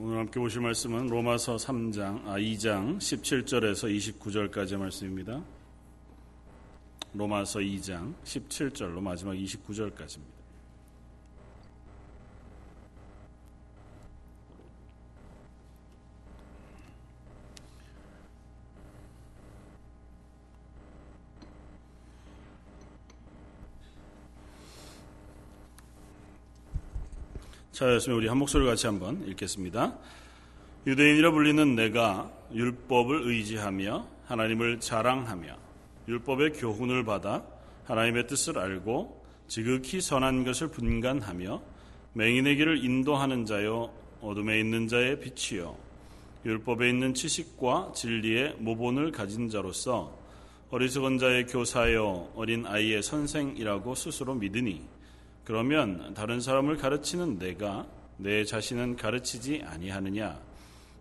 오늘 함께 보실 말씀은 로마서 3장, 아, 2장 17절에서 29절까지의 말씀입니다. 로마서 2장 17절로 마지막 29절까지입니다. 자였으면 우리 한 목소리를 같이 한번 읽겠습니다. 유대인이라 불리는 내가 율법을 의지하며 하나님을 자랑하며 율법의 교훈을 받아 하나님의 뜻을 알고 지극히 선한 것을 분간하며 맹인의 길을 인도하는 자요 어둠에 있는 자의 빛이요 율법에 있는 지식과 진리의 모본을 가진 자로서 어리석은 자의 교사요 어린 아이의 선생이라고 스스로 믿으니 그러면 다른 사람을 가르치는 내가 내 자신은 가르치지 아니하느냐?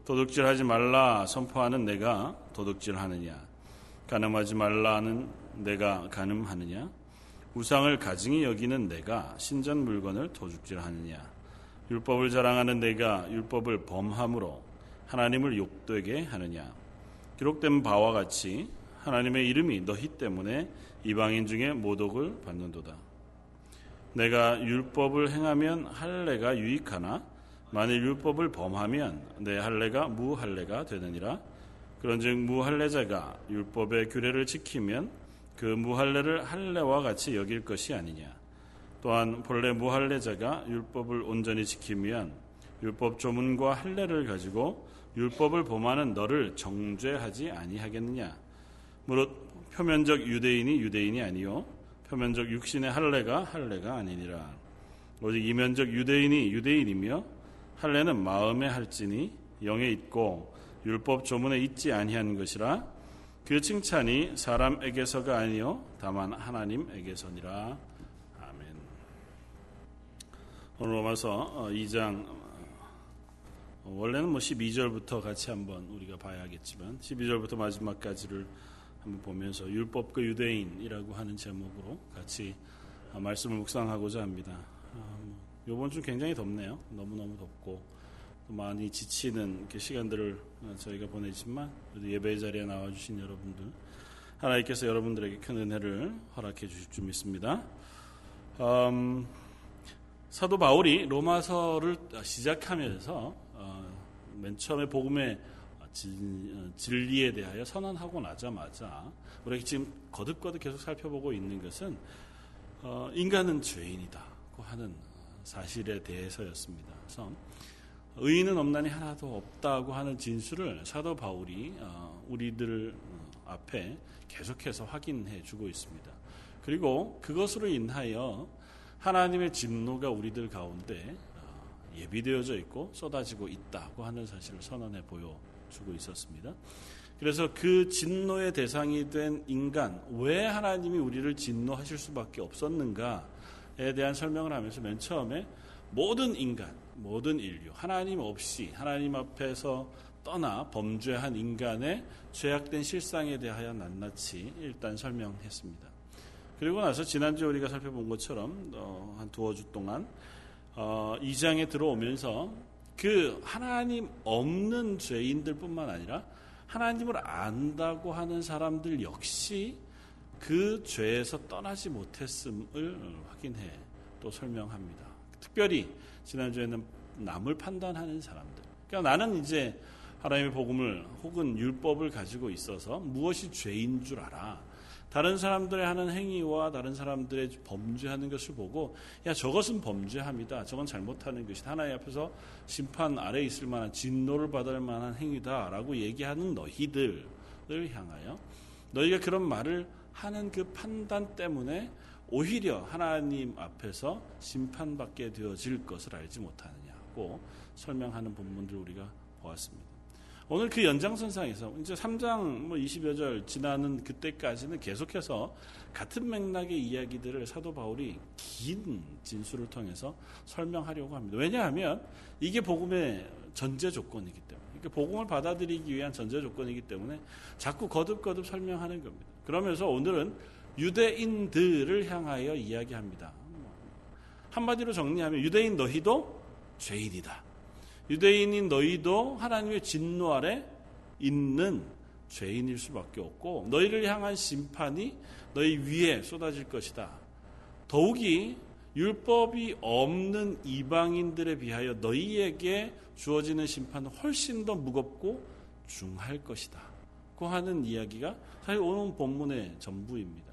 도둑질하지 말라 선포하는 내가 도둑질하느냐? 가늠하지 말라는 내가 가늠하느냐? 우상을 가증히 여기는 내가 신전 물건을 도둑질하느냐? 율법을 자랑하는 내가 율법을 범함으로 하나님을 욕되게 하느냐? 기록된 바와 같이 하나님의 이름이 너희 때문에 이방인 중에 모독을 받는도다. 내가 율법을 행하면 할례가 유익하나? 만일 율법을 범하면 내 할례가 무할례가 되느니라. 그런즉 무할례자가 율법의 규례를 지키면 그 무할례를 할례와 같이 여길 것이 아니냐. 또한 본래 무할례자가 율법을 온전히 지키면 율법 조문과 할례를 가지고 율법을 범하는 너를 정죄하지 아니하겠느냐? 무릇 표면적 유대인이 유대인이 아니요 표면적 육신의 할례가 할례가 아니니라. 오직 이면적 유대인이 유대인이며 할례는 마음에 할지니 영에 있고 율법 조문에 있지 아니한 것이라 그 칭찬이 사람에게서가 아니요 다만 하나님에게서니라. 아멘. 오늘 로마서 2장 어, 어, 원래는 뭐 12절부터 같이 한번 우리가 봐야겠지만 12절부터 마지막까지를 한번 보면서 율법과 유대인이라고 하는 제목으로 같이 말씀을 묵상하고자 합니다. 이번 아, 주 굉장히 덥네요. 너무너무 덥고 많이 지치는 시간들을 저희가 보내지만 예배 자리에 나와주신 여러분들 하나님께서 여러분들에게 큰 은혜를 허락해 주실 줄 믿습니다. 음, 사도 바울이 로마서를 시작하면서 어, 맨 처음에 복음의 어, 진리에 대하여 선언하고 나자마자 우리가 지금 거듭거듭 계속 살펴보고 있는 것은 어, 인간은 죄인이다고 하는 사실에 대해서였습니다. 그래서 의인은 없나니 하나도 없다고 하는 진술을 사도 바울이 어, 우리들 앞에 계속해서 확인해 주고 있습니다. 그리고 그것으로 인하여 하나님의 진노가 우리들 가운데 예비되어져 있고 쏟아지고 있다고 하는 사실을 선언해 보여 주고 있었습니다. 그래서 그 진노의 대상이 된 인간, 왜 하나님이 우리를 진노하실 수밖에 없었는가에 대한 설명을 하면서 맨 처음에 모든 인간, 모든 인류, 하나님 없이 하나님 앞에서 떠나 범죄한 인간의 죄악된 실상에 대하여 낱낱이 일단 설명했습니다. 그리고 나서 지난주에 우리가 살펴본 것처럼 어, 한 두어 주 동안 어, 2장에 들어오면서 그 하나님 없는 죄인들뿐만 아니라 하나님을 안다고 하는 사람들 역시 그 죄에서 떠나지 못했음을 확인해 또 설명합니다. 특별히 지난주에는 남을 판단하는 사람들. 그러니까 나는 이제 하나님의 복음을 혹은 율법을 가지고 있어서 무엇이 죄인 줄 알아. 다른 사람들의 하는 행위와 다른 사람들의 범죄하는 것을 보고 야 저것은 범죄합니다. 저건 잘못하는 것이 하나님 앞에서 심판 아래 있을 만한 진노를 받을 만한 행위다라고 얘기하는 너희들을 향하여 너희가 그런 말을 하는 그 판단 때문에 오히려 하나님 앞에서 심판받게 되어질 것을 알지 못하느냐고 설명하는 본문들을 우리가 보았습니다. 오늘 그 연장선상에서 이제 3장 뭐 20여 절 지나는 그때까지는 계속해서 같은 맥락의 이야기들을 사도 바울이 긴 진술을 통해서 설명하려고 합니다. 왜냐하면 이게 복음의 전제 조건이기 때문에. 그러니까 복음을 받아들이기 위한 전제 조건이기 때문에 자꾸 거듭거듭 설명하는 겁니다. 그러면서 오늘은 유대인들을 향하여 이야기합니다. 한마디로 정리하면 유대인 너희도 죄인이다. 유대인인 너희도 하나님의 진노 아래 있는 죄인일 수밖에 없고 너희를 향한 심판이 너희 위에 쏟아질 것이다. 더욱이 율법이 없는 이방인들에 비하여 너희에게 주어지는 심판은 훨씬 더 무겁고 중할 것이다. 고 하는 이야기가 사실 오늘 본문의 전부입니다.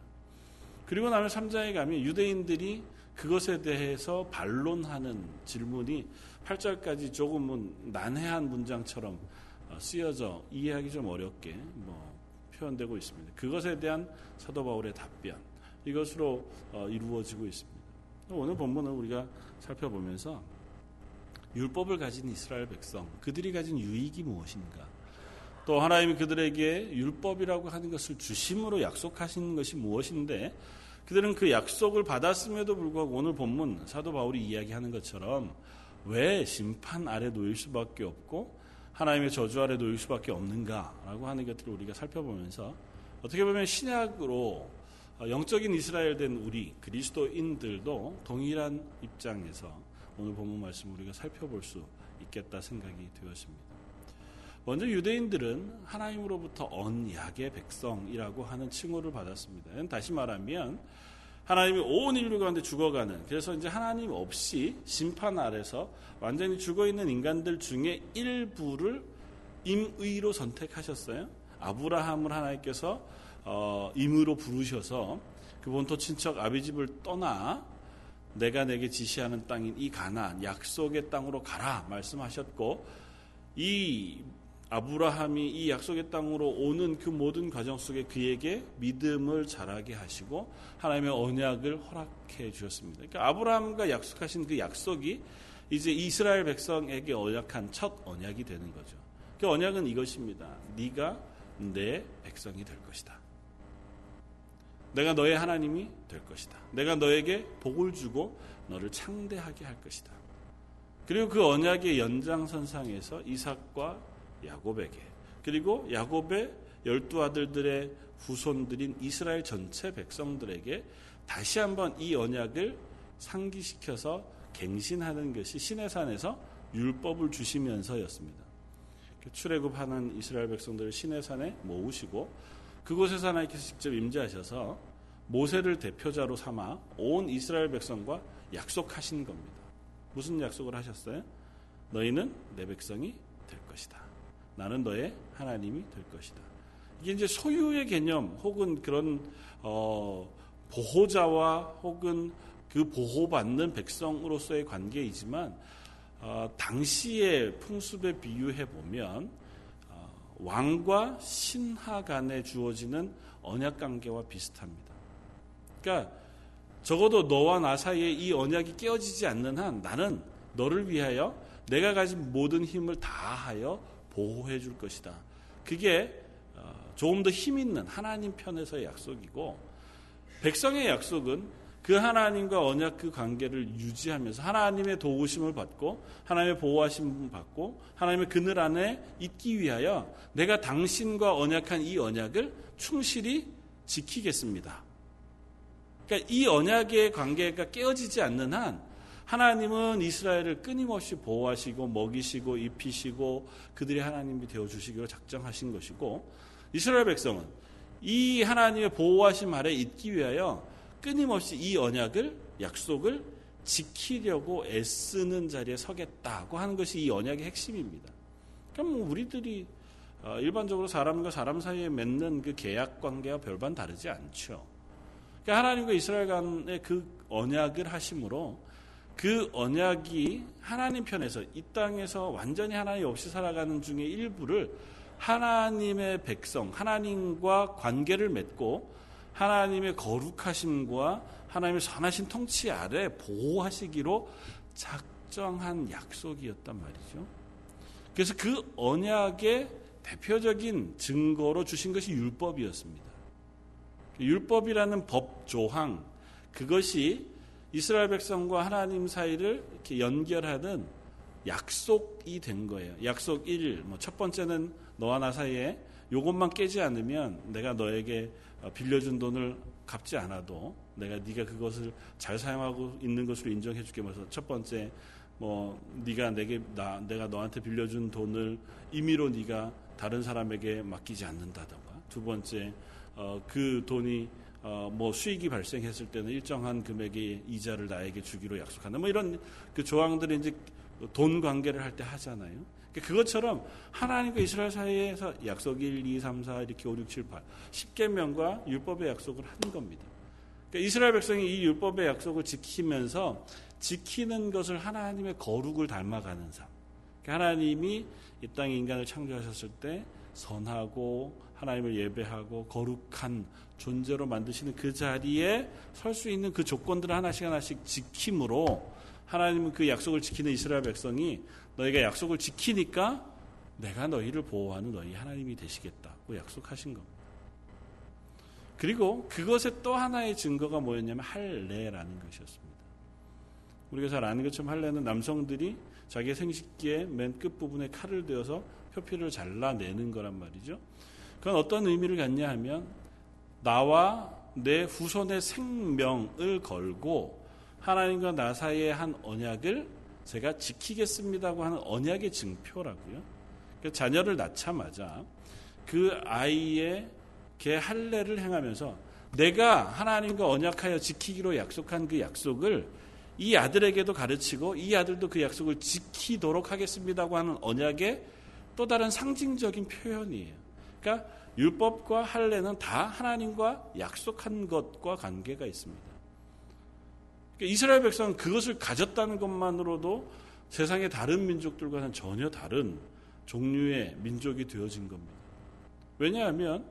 그리고 나면 3장에 가면 유대인들이 그것에 대해서 반론하는 질문이 8절까지 조금은 난해한 문장처럼 어, 쓰여져 이해하기 좀 어렵게 뭐 표현되고 있습니다. 그것에 대한 사도 바울의 답변 이것으로 어, 이루어지고 있습니다. 오늘 본문을 우리가 살펴보면서 율법을 가진 이스라엘 백성 그들이 가진 유익이 무엇인가 또 하나님이 그들에게 율법이라고 하는 것을 주심으로 약속하신 것이 무엇인데 그들은 그 약속을 받았음에도 불구하고 오늘 본문 사도 바울이 이야기하는 것처럼 왜 심판 아래 놓일 수밖에 없고 하나님의 저주 아래 놓일 수밖에 없는가라고 하는 것들을 우리가 살펴보면서 어떻게 보면 신약으로 영적인 이스라엘 된 우리 그리스도인들도 동일한 입장에서 오늘 본문 말씀 우리가 살펴볼 수 있겠다 생각이 되었습니다. 먼저 유대인들은 하나님으로부터 언약의 백성이라고 하는 칭호를 받았습니다. 다시 말하면 하나님이 온 인류 가운데 죽어가는 그래서 이제 하나님 없이 심판 아래서 완전히 죽어 있는 인간들 중에 일부를 임의로 선택하셨어요. 아브라함을 하나님께서 어, 임의로 부르셔서 그 본토 친척 아비집을 떠나 내가 내게 지시하는 땅인 이 가나안 약속의 땅으로 가라 말씀하셨고 이 아브라함이 이 약속의 땅으로 오는 그 모든 과정 속에 그에게 믿음을 자라게 하시고 하나님의 언약을 허락해 주셨습니다. 그러니까 아브라함과 약속하신 그 약속이 이제 이스라엘 백성에게 언약한 첫 언약이 되는 거죠. 그 언약은 이것입니다. 네가 내 백성이 될 것이다. 내가 너의 하나님이 될 것이다. 내가 너에게 복을 주고 너를 창대하게 할 것이다. 그리고 그 언약의 연장선상에서 이삭과 야곱에게 그리고 야곱의 열두 아들들의 후손들인 이스라엘 전체 백성들에게 다시 한번 이 언약을 상기시켜서 갱신하는 것이 시내산에서 율법을 주시면서였습니다. 그 출애굽하는 이스라엘 백성들을 시내산에 모으시고 그곳에서 하나님께서 직접 임재하셔서 모세를 대표자로 삼아 온 이스라엘 백성과 약속하신 겁니다. 무슨 약속을 하셨어요? 너희는 내 백성이 될 것이다. 나는 너의 하나님이 될 것이다. 이게 이제 소유의 개념 혹은 그런 어, 보호자와 혹은 그 보호받는 백성으로서의 관계이지만 어, 당시의 풍습에 비유해 보면 어, 왕과 신하 간에 주어지는 언약 관계와 비슷합니다. 그러니까 적어도 너와 나 사이에 이 언약이 깨어지지 않는 한 나는 너를 위하여 내가 가진 모든 힘을 다하여 보호해 줄 것이다. 그게 어, 조금 더 힘 있는 하나님 편에서의 약속이고 백성의 약속은 그 하나님과 언약 그 관계를 유지하면서 하나님의 도우심을 받고 하나님의 보호하심을 받고 하나님의 그늘 안에 있기 위하여 내가 당신과 언약한 이 언약을 충실히 지키겠습니다. 그러니까 이 언약의 관계가 깨어지지 않는 한 하나님은 이스라엘을 끊임없이 보호하시고 먹이시고 입히시고 그들의 하나님이 되어 주시기로 작정하신 것이고 이스라엘 백성은 이 하나님의 보호하심 아래 있기 위하여 끊임없이 이 언약을 약속을 지키려고 애쓰는 자리에 서겠다고 하는 것이 이 언약의 핵심입니다. 그럼 뭐 우리들이 어, 일반적으로 사람과 사람 사이에 맺는 그 계약 관계와 별반 다르지 않죠. 그러니까 하나님과 이스라엘 간의 그 언약을 하심으로 그 언약이 하나님 편에서 이 땅에서 완전히 하나님 없이 살아가는 중에 일부를 하나님의 백성, 하나님과 관계를 맺고 하나님의 거룩하심과 하나님의 선하신 통치 아래 보호하시기로 작정한 약속이었단 말이죠. 그래서 그 언약의 대표적인 증거로 주신 것이 율법이었습니다. 율법이라는 법 조항, 그것이 이스라엘 백성과 하나님 사이를 이렇게 연결하는 약속이 된 거예요. 약속 1, 뭐 첫 번째는 너와 나 사이에 이것만 깨지 않으면 내가 너에게 어, 빌려준 돈을 갚지 않아도 내가 네가 그것을 잘 사용하고 있는 것으로 인정해 줄게 그래서 첫 번째 뭐 네가 내게 나 내가 너한테 빌려준 돈을 임의로 네가 다른 사람에게 맡기지 않는다던가 두 번째 어, 그 돈이 어, 뭐 수익이 발생했을 때는 일정한 금액의 이자를 나에게 주기로 약속한다. 뭐 이런 그 조항들이 이제 돈 관계를 할 때 하잖아요. 그러니까 그것처럼 하나님과 이스라엘 사이에서 약속 1, 2, 3, 4 이렇게 5, 6, 7, 8 10계명과 율법의 약속을 하는 겁니다. 그러니까 이스라엘 백성이 이 율법의 약속을 지키면서 지키는 것을 하나님의 거룩을 닮아가는 삶. 그러니까 하나님이 이 땅에 인간을 창조하셨을 때 선하고 하나님을 예배하고 거룩한 존재로 만드시는 그 자리에 설 수 있는 그 조건들을 하나씩 하나씩 지킴으로 하나님은 그 약속을 지키는 이스라엘 백성이 너희가 약속을 지키니까 내가 너희를 보호하는 너희 하나님이 되시겠다고 약속하신 겁니다. 그리고 그것의 또 하나의 증거가 뭐였냐면 할례라는 것이었습니다. 우리가 잘 아는 것처럼 할례는 남성들이 자기의 생식기의 맨 끝부분에 칼을 대어서 표피를 잘라내는 거란 말이죠. 그건 어떤 의미를 갖냐 하면 나와 내 후손의 생명을 걸고 하나님과 나 사이의 한 언약을 제가 지키겠습니다고 하는 언약의 증표라고요. 그러니까 자녀를 낳자마자 그 아이의 개 할례를 행하면서 내가 하나님과 언약하여 지키기로 약속한 그 약속을 이 아들에게도 가르치고 이 아들도 그 약속을 지키도록 하겠습니다고 하는 언약의 또 다른 상징적인 표현이에요. 그러니까 율법과 할례는 다 하나님과 약속한 것과 관계가 있습니다. 그러니까 이스라엘 백성은 그것을 가졌다는 것만으로도 세상의 다른 민족들과는 전혀 다른 종류의 민족이 되어진 겁니다. 왜냐하면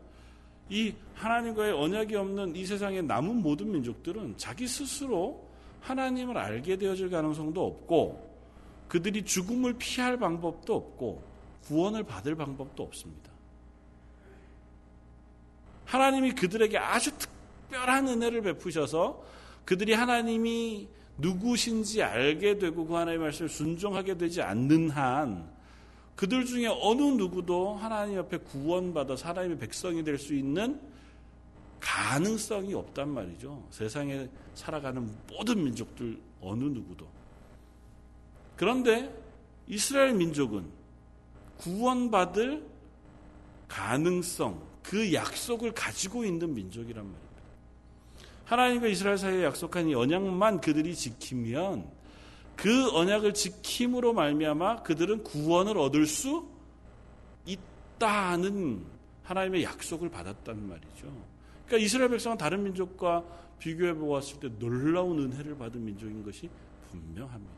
이 하나님과의 언약이 없는 이 세상의 남은 모든 민족들은 자기 스스로 하나님을 알게 되어질 가능성도 없고 그들이 죽음을 피할 방법도 없고 구원을 받을 방법도 없습니다. 하나님이 그들에게 아주 특별한 은혜를 베푸셔서 그들이 하나님이 누구신지 알게 되고 그 하나님의 말씀을 순종하게 되지 않는 한 그들 중에 어느 누구도 하나님 앞에 구원받아 하나님의 백성이 될 수 있는 가능성이 없단 말이죠. 세상에 살아가는 모든 민족들 어느 누구도. 그런데 이스라엘 민족은 구원받을 가능성, 그 약속을 가지고 있는 민족이란 말입니다. 하나님과 이스라엘 사이에 약속한 이 언약만 그들이 지키면 그 언약을 지킴으로 말미암아 그들은 구원을 얻을 수 있다는 하나님의 약속을 받았단 말이죠. 그러니까 이스라엘 백성은 다른 민족과 비교해 보았을 때 놀라운 은혜를 받은 민족인 것이 분명합니다.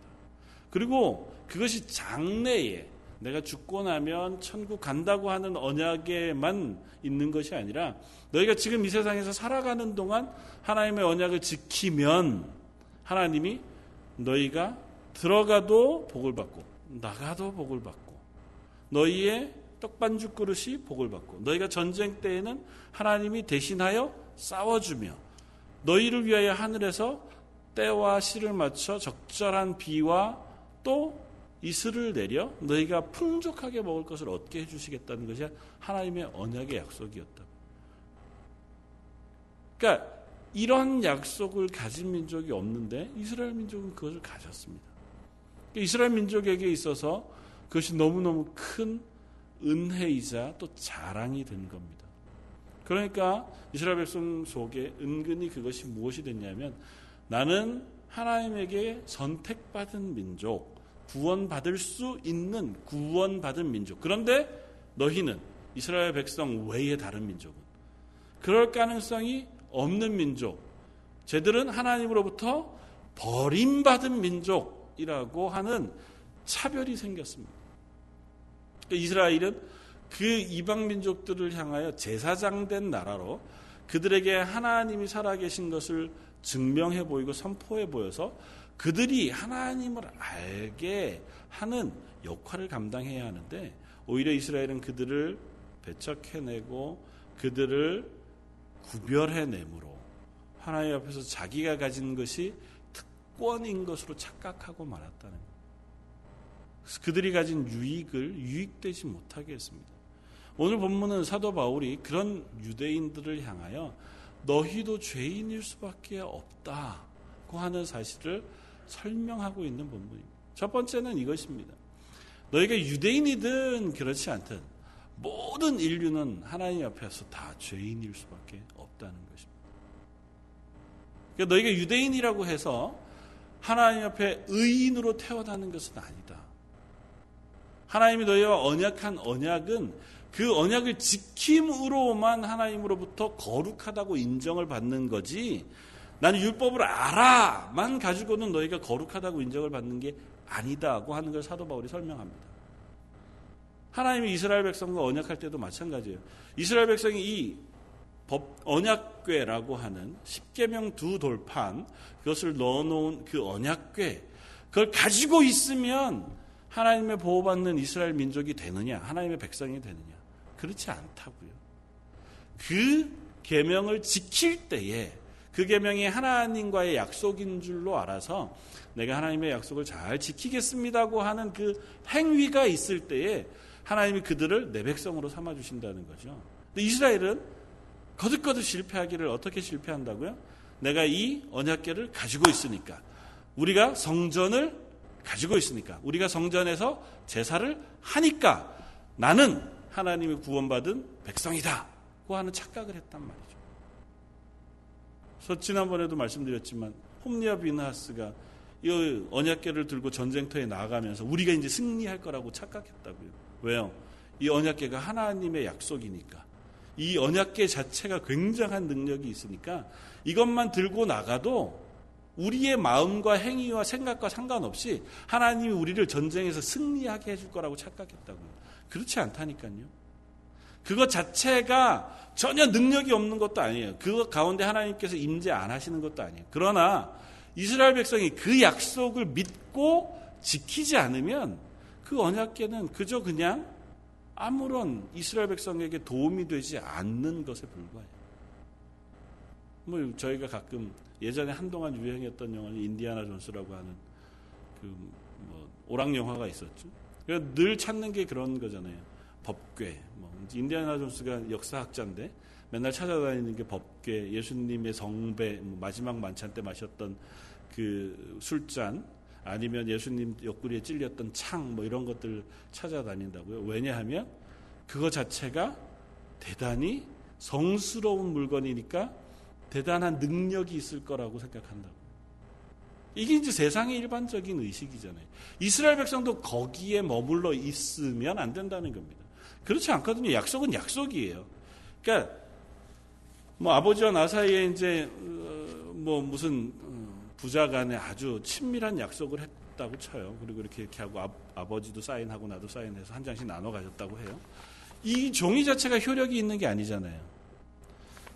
그리고 그것이 장래에 내가 죽고 나면 천국 간다고 하는 언약에만 있는 것이 아니라 너희가 지금 이 세상에서 살아가는 동안 하나님의 언약을 지키면 하나님이 너희가 들어가도 복을 받고 나가도 복을 받고 너희의 떡반죽 그릇이 복을 받고 너희가 전쟁 때에는 하나님이 대신하여 싸워주며 너희를 위하여 하늘에서 때와 시를 맞춰 적절한 비와 또 이슬을 내려 너희가 풍족하게 먹을 것을 얻게 해주시겠다는 것이 하나님의 언약의 약속이었다. 그러니까 이런 약속을 가진 민족이 없는데 이스라엘 민족은 그것을 가졌습니다. 그러니까 이스라엘 민족에게 있어서 그것이 너무너무 큰 은혜이자 또 자랑이 된 겁니다. 그러니까 이스라엘 백성 속에 은근히 그것이 무엇이 됐냐면 나는 하나님에게 선택받은 민족, 구원받을 수 있는 구원받은 민족. 그런데 너희는 이스라엘 백성 외의 다른 민족은 그럴 가능성이 없는 민족. 쟤들은 하나님으로부터 버림받은 민족이라고 하는 차별이 생겼습니다. 이스라엘은 그 이방 민족들을 향하여 제사장된 나라로 그들에게 하나님이 살아계신 것을 증명해 보이고 선포해 보여서 그들이 하나님을 알게 하는 역할을 감당해야 하는데 오히려 이스라엘은 그들을 배척해내고 그들을 구별해내므로 하나님 앞에서 자기가 가진 것이 특권인 것으로 착각하고 말았다는 것. 그들이 가진 유익을 유익되지 못하게 했습니다. 오늘 본문은 사도 바울이 그런 유대인들을 향하여 너희도 죄인일 수밖에 없다고 하는 사실을 설명하고 있는 본문입니다. 첫 번째는 이것입니다. 너희가 유대인이든 그렇지 않든 모든 인류는 하나님 앞에서 다 죄인일 수밖에 없다는 것입니다. 그러니까 너희가 유대인이라고 해서 하나님 앞에 의인으로 태어나는 것은 아니다. 하나님이 너희와 언약한 언약은 그 언약을 지킴으로만 하나님으로부터 거룩하다고 인정을 받는 거지 나는 율법을 알아만 가지고는 너희가 거룩하다고 인정을 받는 게 아니다고 하는 걸 사도 바울이 설명합니다. 하나님이 이스라엘 백성과 언약할 때도 마찬가지예요. 이스라엘 백성이 이 법, 언약궤라고 하는 십계명 두 돌판 그것을 넣어놓은 그 언약궤 그걸 가지고 있으면 하나님의 보호받는 이스라엘 민족이 되느냐 하나님의 백성이 되느냐 그렇지 않다고요. 그 계명을 지킬 때에 그 계명이 하나님과의 약속인 줄로 알아서 내가 하나님의 약속을 잘 지키겠습니다고 하는 그 행위가 있을 때에 하나님이 그들을 내 백성으로 삼아 주신다는 거죠. 근데 이스라엘은 거듭거듭 실패하기를 어떻게 실패한다고요? 내가 이 언약계를 가지고 있으니까 우리가 성전을 가지고 있으니까 우리가 성전에서 제사를 하니까 나는 하나님의 구원받은 백성이다고 하는 착각을 했단 말이죠. 그래서 지난번에도 말씀드렸지만 홈리아 비나스가 이 언약계를 들고 전쟁터에 나아가면서 우리가 이제 승리할 거라고 착각했다고요. 왜요? 이 언약계가 하나님의 약속이니까. 이 언약계 자체가 굉장한 능력이 있으니까 이것만 들고 나가도 우리의 마음과 행위와 생각과 상관없이 하나님이 우리를 전쟁에서 승리하게 해줄 거라고 착각했다고요. 그렇지 않다니까요. 그것 자체가 전혀 능력이 없는 것도 아니에요. 그것 가운데 하나님께서 임재 안 하시는 것도 아니에요. 그러나 이스라엘 백성이 그 약속을 믿고 지키지 않으면 그 언약계는 그저 그냥 아무런 이스라엘 백성에게 도움이 되지 않는 것에 불과해요. 뭐 저희가 가끔 예전에 한동안 유행했던 영화는 인디아나 존스라고 하는 그 뭐 오락 영화가 있었죠. 늘 찾는 게 그런 거잖아요. 법궤. 뭐 인디아나 존스가 역사학자인데 맨날 찾아다니는 게 법궤, 예수님의 성배, 뭐 마지막 만찬 때 마셨던 그 술잔, 아니면 예수님 옆구리에 찔렸던 창, 뭐 이런 것들 찾아다닌다고요. 왜냐하면 그거 자체가 대단히 성스러운 물건이니까 대단한 능력이 있을 거라고 생각한다고. 이게 이제 세상의 일반적인 의식이잖아요. 이스라엘 백성도 거기에 머물러 있으면 안 된다는 겁니다. 그렇지 않거든요. 약속은 약속이에요. 그러니까 뭐 아버지와 나 사이에 이제 어, 뭐 무슨 어, 부자 간에 아주 친밀한 약속을 했다고 쳐요. 그리고 이렇게 이렇게 하고 아, 버지도 사인하고 나도 사인해서 한 장씩 나눠 가졌다고 해요. 이 종이 자체가 효력이 있는 게 아니잖아요.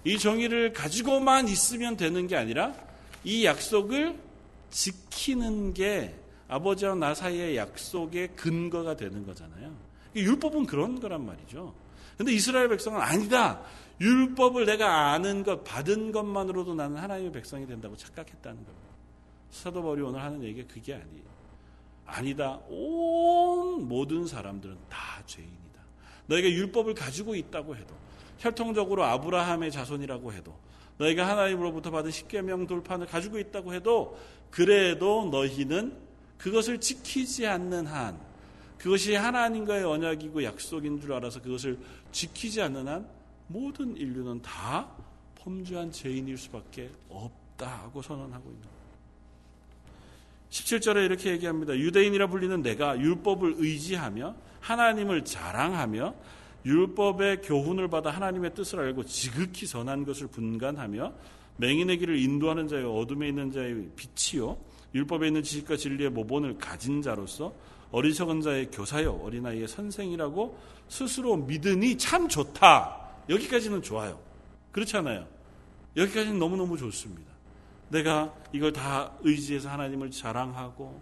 이 종이를 가지고만 있으면 되는 게 아니라 이 약속을 지키는 게 아버지와 나 사이의 약속의 근거가 되는 거잖아요. 율법은 그런 거란 말이죠. 근데 이스라엘 백성은 아니다. 율법을 내가 아는 것, 받은 것만으로도 나는 하나님의 백성이 된다고 착각했다는 겁니다. 사도 바울이 오늘 하는 얘기가 그게 아니에요. 아니다. 온 모든 사람들은 다 죄인이다. 너희가 율법을 가지고 있다고 해도 혈통적으로 아브라함의 자손이라고 해도 너희가 하나님으로부터 받은 십계명 돌판을 가지고 있다고 해도 그래도 너희는 그것을 지키지 않는 한 그것이 하나님과의 언약이고 약속인 줄 알아서 그것을 지키지 않는 한 모든 인류는 다 범죄한 죄인일 수밖에 없다고 선언하고 있는 거예요. 17절에 이렇게 얘기합니다. 유대인이라 불리는 내가 율법을 의지하며 하나님을 자랑하며 율법의 교훈을 받아 하나님의 뜻을 알고 지극히 선한 것을 분간하며 맹인의 길을 인도하는 자여 어둠에 있는 자의 빛이요 율법에 있는 지식과 진리의 모본을 가진 자로서 어리석은 자의 교사여 어린아이의 선생이라고 스스로 믿으니 참 좋다. 여기까지는 좋아요. 그렇잖아요. 여기까지는 너무너무 좋습니다. 내가 이걸 다 의지해서 하나님을 자랑하고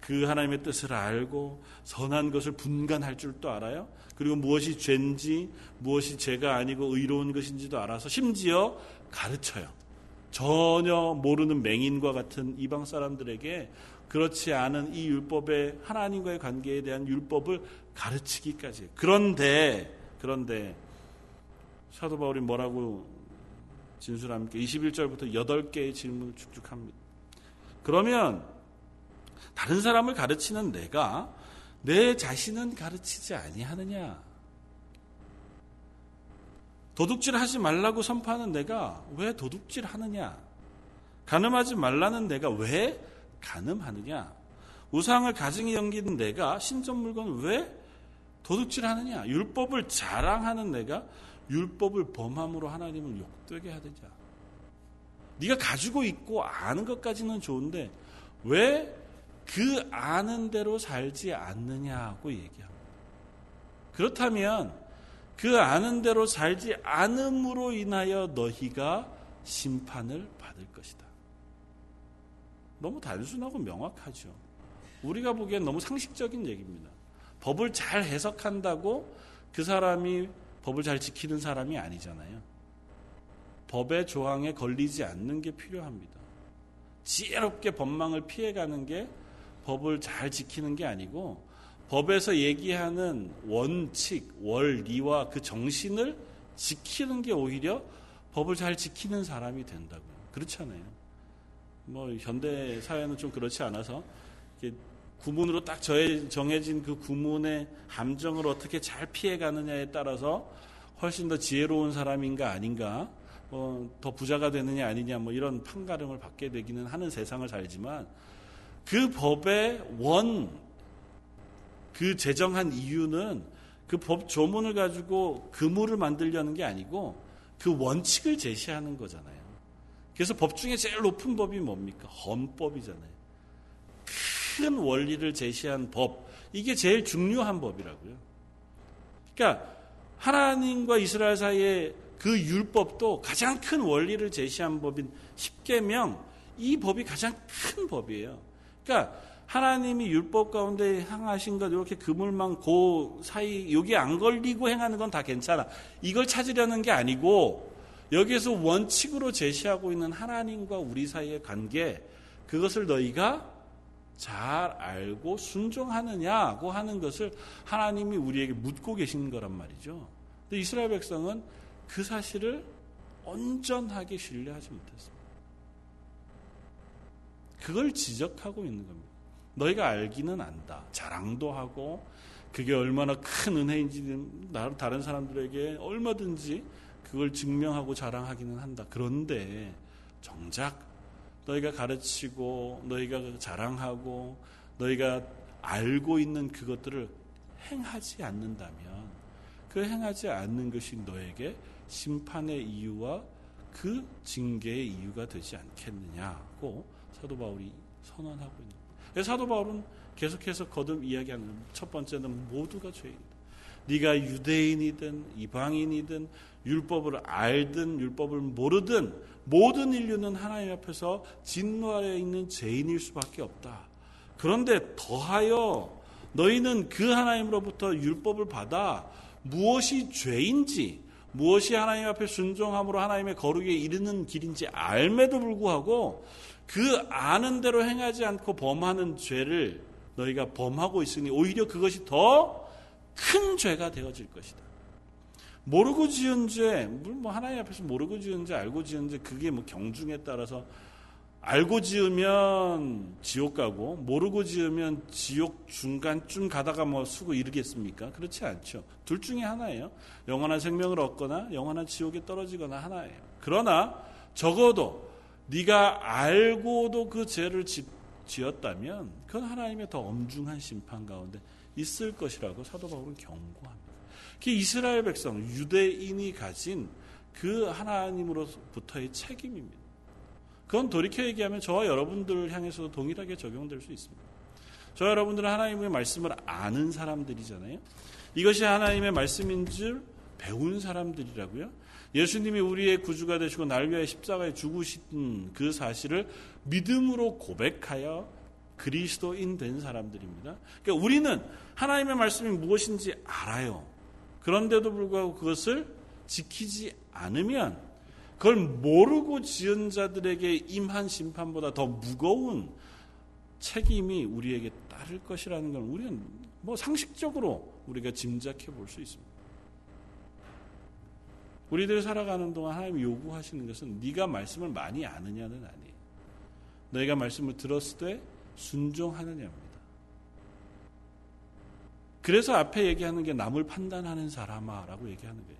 그 하나님의 뜻을 알고 선한 것을 분간할 줄도 알아요. 그리고 무엇이 죄인지 무엇이 죄가 아니고 의로운 것인지도 알아서 심지어 가르쳐요. 전혀 모르는 맹인과 같은 이방 사람들에게 그렇지 않은 이 율법의 하나님과의 관계에 대한 율법을 가르치기까지. 그런데 그런데 사도 바울이 뭐라고 진술합니까? 21절부터 8개의 질문을 축축합니다. 그러면 다른 사람을 가르치는 내가 내 자신은 가르치지 아니하느냐? 도둑질 하지 말라고 선포하는 내가 왜 도둑질 하느냐? 가늠하지 말라는 내가 왜 가늠하느냐? 우상을 가증히 여기는 내가 신전 물건을 왜 도둑질 하느냐? 율법을 자랑하는 내가 율법을 범함으로 하나님을 욕되게 하느냐? 네가 가지고 있고 아는 것까지는 좋은데 왜 그 아는 대로 살지 않느냐고 얘기합니다. 그렇다면 그 아는 대로 살지 않음으로 인하여 너희가 심판을 받을 것이다. 너무 단순하고 명확하죠. 우리가 보기엔 너무 상식적인 얘기입니다. 법을 잘 해석한다고 그 사람이 법을 잘 지키는 사람이 아니잖아요. 법의 조항에 걸리지 않는 게 필요합니다. 지혜롭게 법망을 피해가는 게 법을 잘 지키는 게 아니고 법에서 얘기하는 원칙, 원리와 그 정신을 지키는 게 오히려 법을 잘 지키는 사람이 된다고요. 그렇잖아요. 뭐 현대 사회는 좀 그렇지 않아서 구문으로 딱 정해진 그 구문의 함정을 어떻게 잘 피해가느냐에 따라서 훨씬 더 지혜로운 사람인가 아닌가, 어, 더 부자가 되느냐 아니냐 뭐 이런 판가름을 받게 되기는 하는 세상을 살지만 그 법의 원 그 제정한 이유는 그 법 조문을 가지고 그물을 만들려는 게 아니고 그 원칙을 제시하는 거잖아요. 그래서 법 중에 제일 높은 법이 뭡니까? 헌법이잖아요. 큰 원리를 제시한 법. 이게 제일 중요한 법이라고요. 그러니까 하나님과 이스라엘 사이의 그 율법도 가장 큰 원리를 제시한 법인 십계명 이 법이 가장 큰 법이에요. 그러니까 하나님이 율법 가운데 향하신 것 이렇게 그물망 고 사이 여기 안 걸리고 행하는 건 다 괜찮아. 이걸 찾으려는 게 아니고 여기에서 원칙으로 제시하고 있는 하나님과 우리 사이의 관계 그것을 너희가 잘 알고 순종하느냐고 하는 것을 하나님이 우리에게 묻고 계신 거란 말이죠. 근데 이스라엘 백성은 그 사실을 온전하게 신뢰하지 못했습니다. 그걸 지적하고 있는 겁니다. 너희가 알기는 안다. 자랑도 하고 그게 얼마나 큰 은혜인지 다른 사람들에게 얼마든지 그걸 증명하고 자랑하기는 한다. 그런데 정작 너희가 가르치고 너희가 자랑하고 너희가 알고 있는 그것들을 행하지 않는다면 그 행하지 않는 것이 너에게 심판의 이유와 그 징계의 이유가 되지 않겠느냐고 사도 바울이 선언하고 있는 거예요. 사도 바울은 계속해서 거듭 이야기하는 첫 번째는 모두가 죄인이다. 네가 유대인이든 이방인이든 율법을 알든 율법을 모르든 모든 인류는 하나님 앞에서 진노 아래 있는 죄인일 수밖에 없다. 그런데 더하여 너희는 그 하나님으로부터 율법을 받아 무엇이 죄인지 무엇이 하나님 앞에 순종함으로 하나님의 거룩에 이르는 길인지 알매도 불구하고 그 아는 대로 행하지 않고 범하는 죄를 너희가 범하고 있으니 오히려 그것이 더 큰 죄가 되어질 것이다. 모르고 지은 죄, 뭐 하나님 앞에서 모르고 지은 죄, 알고 지은 죄, 그게 뭐 경중에 따라서 알고 지으면 지옥 가고 모르고 지으면 지옥 중간쯤 가다가 뭐 수고 이르겠습니까? 그렇지 않죠. 둘 중에 하나예요. 영원한 생명을 얻거나 영원한 지옥에 떨어지거나 하나예요. 그러나 적어도 네가 알고도 그 죄를 지, 지었다면 그건 하나님의 더 엄중한 심판 가운데 있을 것이라고 사도 바울은 경고합니다. 그 이스라엘 백성 유대인이 가진 그 하나님으로부터의 책임입니다. 그건 돌이켜 얘기하면 저와 여러분들을 향해서도 동일하게 적용될 수 있습니다. 저 여러분들은 하나님의 말씀을 아는 사람들이잖아요. 이것이 하나님의 말씀인 줄 배운 사람들이라고요. 예수님이 우리의 구주가 되시고 날 위하여 십자가에 죽으신 그 사실을 믿음으로 고백하여 그리스도인 된 사람들입니다. 그러니까 우리는 하나님의 말씀이 무엇인지 알아요. 그런데도 불구하고 그것을 지키지 않으면 그걸 모르고 지은 자들에게 임한 심판보다 더 무거운 책임이 우리에게 따를 것이라는 걸 우리는 뭐 상식적으로 우리가 짐작해 볼 수 있습니다. 우리들 살아가는 동안 하나님이 요구하시는 것은 네가 말씀을 많이 아느냐는 아니에요. 너희가 말씀을 들었을 때 순종하느냐입니다. 그래서 앞에 얘기하는 게 남을 판단하는 사람아라고 얘기하는 거예요.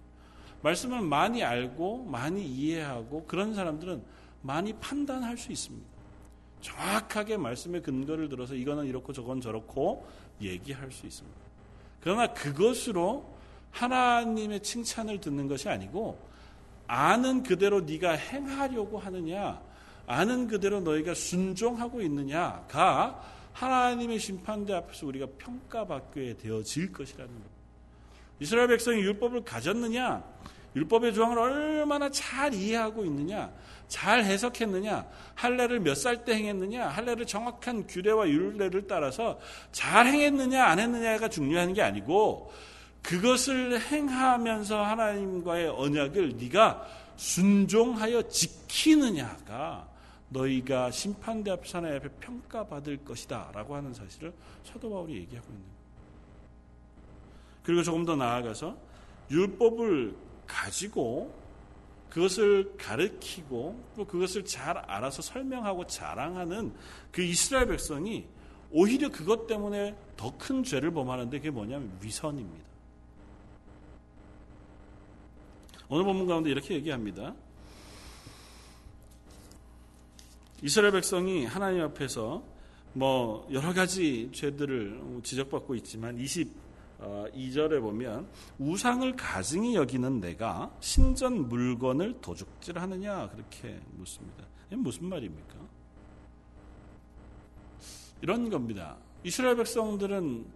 말씀을 많이 알고 많이 이해하고 그런 사람들은 많이 판단할 수 있습니다. 정확하게 말씀의 근거를 들어서 이거는 이렇고 저건 저렇고 얘기할 수 있습니다. 그러나 그것으로 하나님의 칭찬을 듣는 것이 아니고 아는 그대로 네가 행하려고 하느냐 아는 그대로 너희가 순종하고 있느냐가 하나님의 심판대 앞에서 우리가 평가받게 되어질 것이라는 것. 이스라엘 백성이 율법을 가졌느냐 율법의 조항을 얼마나 잘 이해하고 있느냐, 잘 해석했느냐, 할례를 몇 살 때 행했느냐, 할례를 정확한 규례와 율례를 따라서 잘 행했느냐, 안 했느냐가 중요한 게 아니고 그것을 행하면서 하나님과의 언약을 네가 순종하여 지키느냐가 너희가 심판대 앞에서 하나님 앞에 평가받을 것이다 라고 하는 사실을 사도 바울이 얘기하고 있는 거예요. 그리고 조금 더 나아가서 율법을 가지고 그것을 가르키고 또 그것을 잘 알아서 설명하고 자랑하는 그 이스라엘 백성이 오히려 그것 때문에 더 큰 죄를 범하는데 그게 뭐냐면 위선입니다. 오늘 본문 가운데 이렇게 얘기합니다. 이스라엘 백성이 하나님 앞에서 뭐 여러 가지 죄들을 지적받고 있지만 20 2절에 어, 보면 우상을 가증히 여기는 내가 신전 물건을 도둑질하느냐 그렇게 묻습니다. 이게 무슨 말입니까? 이런 겁니다. 이스라엘 백성들은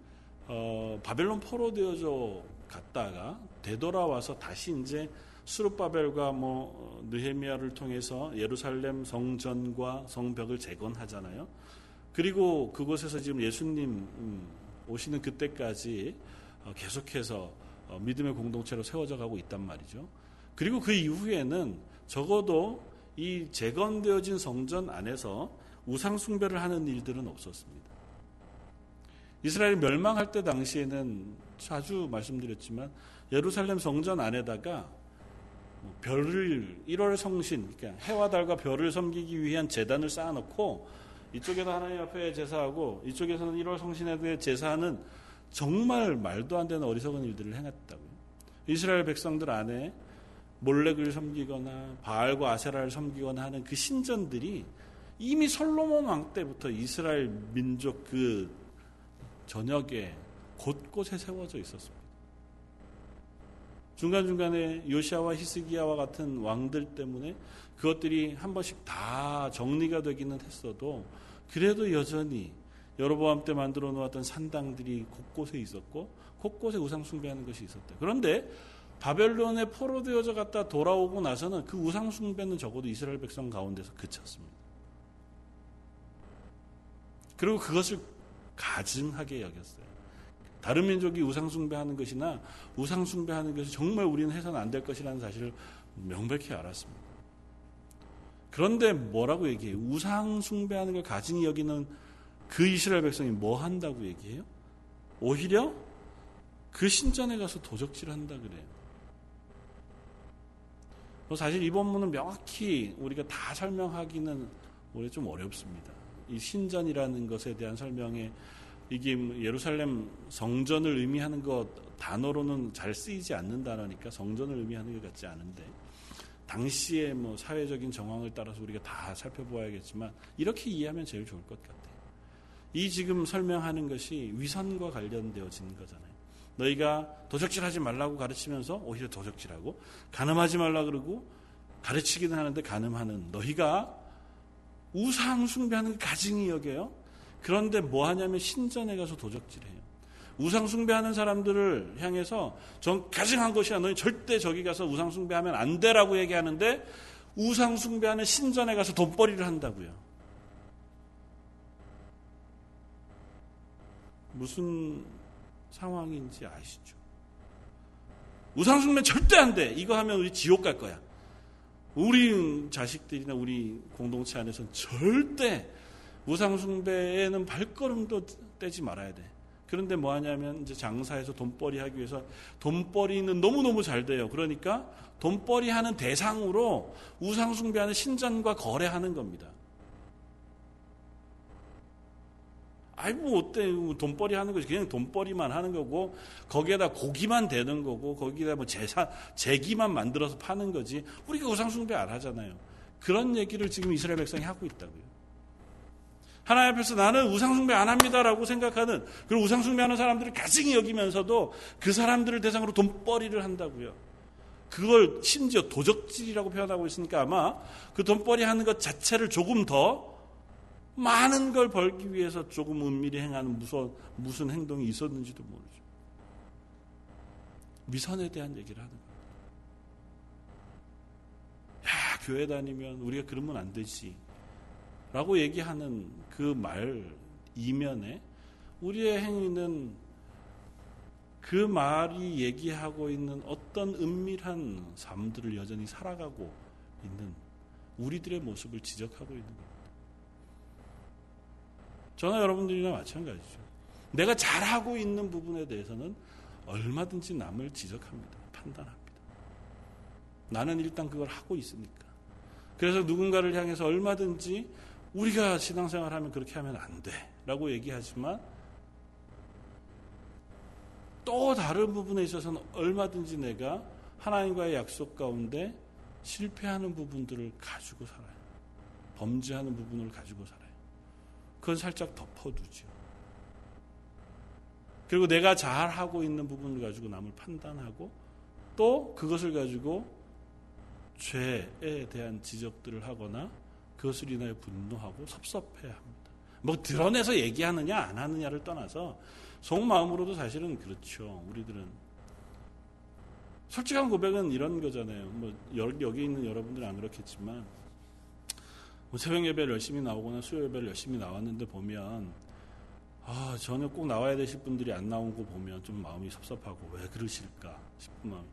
어, 바벨론 포로되어져 갔다가 되돌아와서 다시 이제 수르바벨과 뭐 어, 느헤미야를 통해서 예루살렘 성전과 성벽을 재건하잖아요. 그리고 그곳에서 지금 예수님 음, 오시는 그때까지 어, 계속해서 어, 믿음의 공동체로 세워져 가고 있단 말이죠. 그리고 그 이후에는 적어도 이 재건되어진 성전 안에서 우상 숭배를 하는 일들은 없었습니다. 이스라엘이 멸망할 때 당시에는 자주 말씀드렸지만 예루살렘 성전 안에다가 뭐 별을 1월 성신, 그러니까 해와 달과 별을 섬기기 위한 재단을 쌓아놓고 이쪽에서 하나님 앞에 제사하고 이쪽에서는 1월 성신에 대해 제사하는 정말 말도 안 되는 어리석은 일들을 행했다고요. 이스라엘 백성들 안에 몰렉을 섬기거나 바알과 아세라를 섬기거나 하는 그 신전들이 이미 솔로몬 왕 때부터 이스라엘 민족 그 전역에 곳곳에 세워져 있었습니다. 중간중간에 요시아와 히스기야와 같은 왕들 때문에 그것들이 한 번씩 다 정리가 되기는 했어도 그래도 여전히 여로보암 때 만들어 놓았던 산당들이 곳곳에 있었고 곳곳에 우상 숭배하는 것이 있었다. 그런데 바벨론에 포로되어져 갔다 돌아오고 나서는 그 우상 숭배는 적어도 이스라엘 백성 가운데서 그쳤습니다. 그리고 그것을 가증하게 여겼어요. 다른 민족이 우상 숭배하는 것이나 우상 숭배하는 것이 정말 우리는 해서는 안 될 것이라는 사실을 명백히 알았습니다. 그런데 뭐라고 얘기해요? 우상 숭배하는 걸 가증히 여기는 그 이스라엘 백성이 뭐 한다고 얘기해요? 오히려 그 신전에 가서 도적질 한다 그래요. 뭐 사실 이 본문은 명확히 우리가 다 설명하기는 오히려 좀 어렵습니다. 이 신전이라는 것에 대한 설명에 이게 예루살렘 성전을 의미하는 것 단어로는 잘 쓰이지 않는 단어니까 성전을 의미하는 것 같지 않은데 당시의 뭐 사회적인 정황을 따라서 우리가 다 살펴보아야겠지만 이렇게 이해하면 제일 좋을 것 같아요. 이 지금 설명하는 것이 위선과 관련되어진 거잖아요. 너희가 도적질하지 말라고 가르치면서 오히려 도적질하고 가늠하지 말라 그러고 가르치기는 하는데 가늠하는 너희가 우상 숭배하는 가증이 여겨요. 그런데 뭐 하냐면 신전에 가서 도적질해요. 우상 숭배하는 사람들을 향해서 전 가증한 것이야. 너희 절대 저기 가서 우상 숭배하면 안 돼라고 얘기하는데 우상 숭배하는 신전에 가서 돈벌이를 한다고요. 무슨 상황인지 아시죠? 우상숭배 절대 안 돼. 이거 하면 우리 지옥 갈 거야. 우리 자식들이나 우리 공동체 안에서는 절대 우상숭배에는 발걸음도 떼지 말아야 돼. 그런데 뭐 하냐면 이제 장사해서 돈벌이 하기 위해서 돈벌이는 너무너무 잘 돼요. 그러니까 돈벌이 하는 대상으로 우상숭배하는 신전과 거래하는 겁니다. 아이 뭐 어때 뭐 돈벌이 하는 거지 그냥 돈벌이만 하는 거고 거기에다 고기만 되는 거고 거기다 뭐 제사 제기만 만들어서 파는 거지 우리가 우상 숭배 안 하잖아요. 그런 얘기를 지금 이스라엘 백성이 하고 있다고요. 하나님 앞에서 나는 우상 숭배 안 합니다라고 생각하는 그리고 우상 숭배하는 사람들을 가증히 여기면서도 그 사람들을 대상으로 돈벌이를 한다고요. 그걸 심지어 도적질이라고 표현하고 있으니까 아마 그 돈벌이 하는 것 자체를 조금 더 많은 걸 벌기 위해서 조금 은밀히 행하는 무슨, 무슨 행동이 있었는지도 모르죠. 위선에 대한 얘기를 하는 거예요. 야, 교회 다니면 우리가 그러면 안 되지. 라고 얘기하는 그 말 이면에 우리의 행위는 그 말이 얘기하고 있는 어떤 은밀한 삶들을 여전히 살아가고 있는 우리들의 모습을 지적하고 있는 겁니다. 저나 여러분들이나 마찬가지죠. 내가 잘하고 있는 부분에 대해서는 얼마든지 남을 지적합니다. 판단합니다. 나는 일단 그걸 하고 있으니까. 그래서 누군가를 향해서 얼마든지 우리가 신앙생활 하면 그렇게 하면 안 돼. 라고 얘기하지만 또 다른 부분에 있어서는 얼마든지 내가 하나님과의 약속 가운데 실패하는 부분들을 가지고 살아요. 범죄하는 부분을 가지고 살아요. 그건 살짝 덮어두죠. 그리고 내가 잘하고 있는 부분을 가지고 남을 판단하고 또 그것을 가지고 죄에 대한 지적들을 하거나 그것을 인하여 분노하고 섭섭해 합니다. 뭐 드러내서 얘기하느냐 안 하느냐를 떠나서 속마음으로도 사실은 그렇죠. 우리들은 솔직한 고백은 이런 거잖아요. 뭐 여기 있는 여러분들은 안 그렇겠지만 뭐 새벽 예배를 열심히 나오거나 수요 예배를 열심히 나왔는데 보면 아 전혀 꼭 나와야 되실 분들이 안 나온 거 보면 좀 마음이 섭섭하고 왜 그러실까 싶은 마음.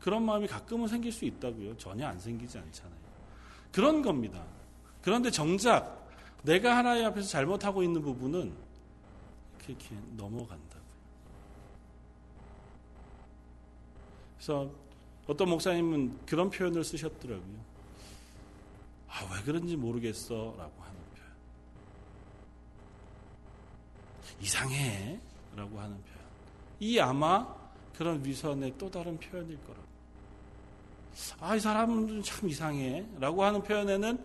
그런 마음이 가끔은 생길 수 있다고요. 전혀 안 생기지 않잖아요. 그런 겁니다. 그런데 정작 내가 하나님 앞에서 잘못하고 있는 부분은 이렇게 넘어간다고요. 그래서 어떤 목사님은 그런 표현을 쓰셨더라고요. 아, 왜 그런지 모르겠어. 라고 하는 표현. 이상해. 라고 하는 표현. 이 아마 그런 위선의 또 다른 표현일 거라고. 아, 이 사람은 참 이상해. 라고 하는 표현에는,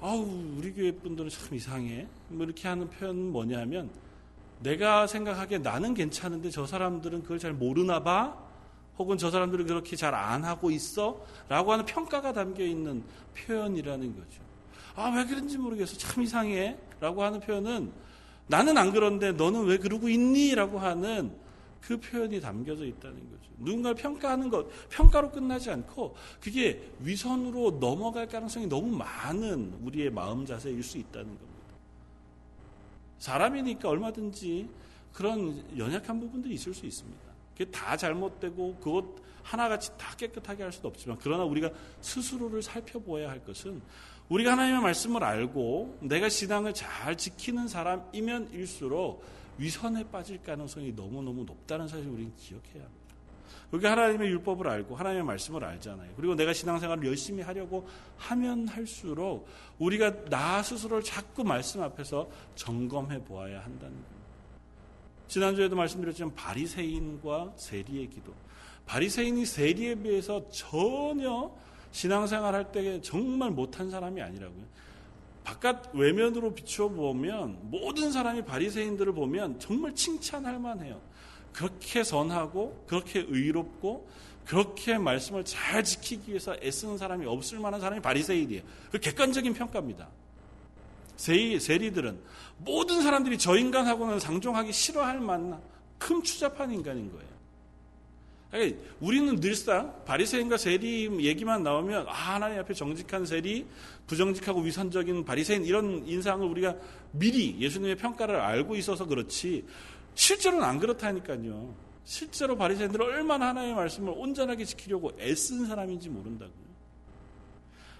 아우, 우리 교회 분들은 참 이상해. 뭐 이렇게 하는 표현은 뭐냐면, 내가 생각하기에 나는 괜찮은데 저 사람들은 그걸 잘 모르나 봐. 혹은 저 사람들은 그렇게 잘 안 하고 있어? 라고 하는 평가가 담겨 있는 표현이라는 거죠. 아, 왜 그런지 모르겠어. 참 이상해. 라고 하는 표현은 나는 안 그런데 너는 왜 그러고 있니? 라고 하는 그 표현이 담겨져 있다는 거죠. 누군가를 평가하는 것, 평가로 끝나지 않고 그게 위선으로 넘어갈 가능성이 너무 많은 우리의 마음 자세일 수 있다는 겁니다. 사람이니까 얼마든지 그런 연약한 부분들이 있을 수 있습니다. 그게 다 잘못되고 그것 하나같이 다 깨끗하게 할 수도 없지만 그러나 우리가 스스로를 살펴보아야 할 것은 우리가 하나님의 말씀을 알고 내가 신앙을 잘 지키는 사람이면 일수록 위선에 빠질 가능성이 너무너무 높다는 사실을 우리는 기억해야 합니다. 여기 하나님의 율법을 알고 하나님의 말씀을 알잖아요. 그리고 내가 신앙생활을 열심히 하려고 하면 할수록 우리가 나 스스로를 자꾸 말씀 앞에서 점검해 보아야 한다는 거예요. 지난주에도 말씀드렸지만 바리새인과 세리의 기도. 바리새인이 세리에 비해서 전혀 신앙생활 할 때 정말 못한 사람이 아니라고요. 바깥 외면으로 비추어 보면 모든 사람이 바리새인들을 보면 정말 칭찬할 만해요. 그렇게 선하고 그렇게 의롭고 그렇게 말씀을 잘 지키기 위해서 애쓰는 사람이 없을 만한 사람이 바리새인이에요. 그 객관적인 평가입니다. 세리, 세리들은 모든 사람들이 저 인간하고는 상종하기 싫어할 만한 큰 추잡한 인간인 거예요. 우리는 늘상 바리새인과 세리 얘기만 나오면 아, 하나님 앞에 정직한 세리, 부정직하고 위선적인 바리새인 이런 인상을 우리가 미리 예수님의 평가를 알고 있어서 그렇지 실제로는 안 그렇다니까요. 실제로 바리새인들은 얼마나 하나님의 말씀을 온전하게 지키려고 애쓴 사람인지 모른다고요.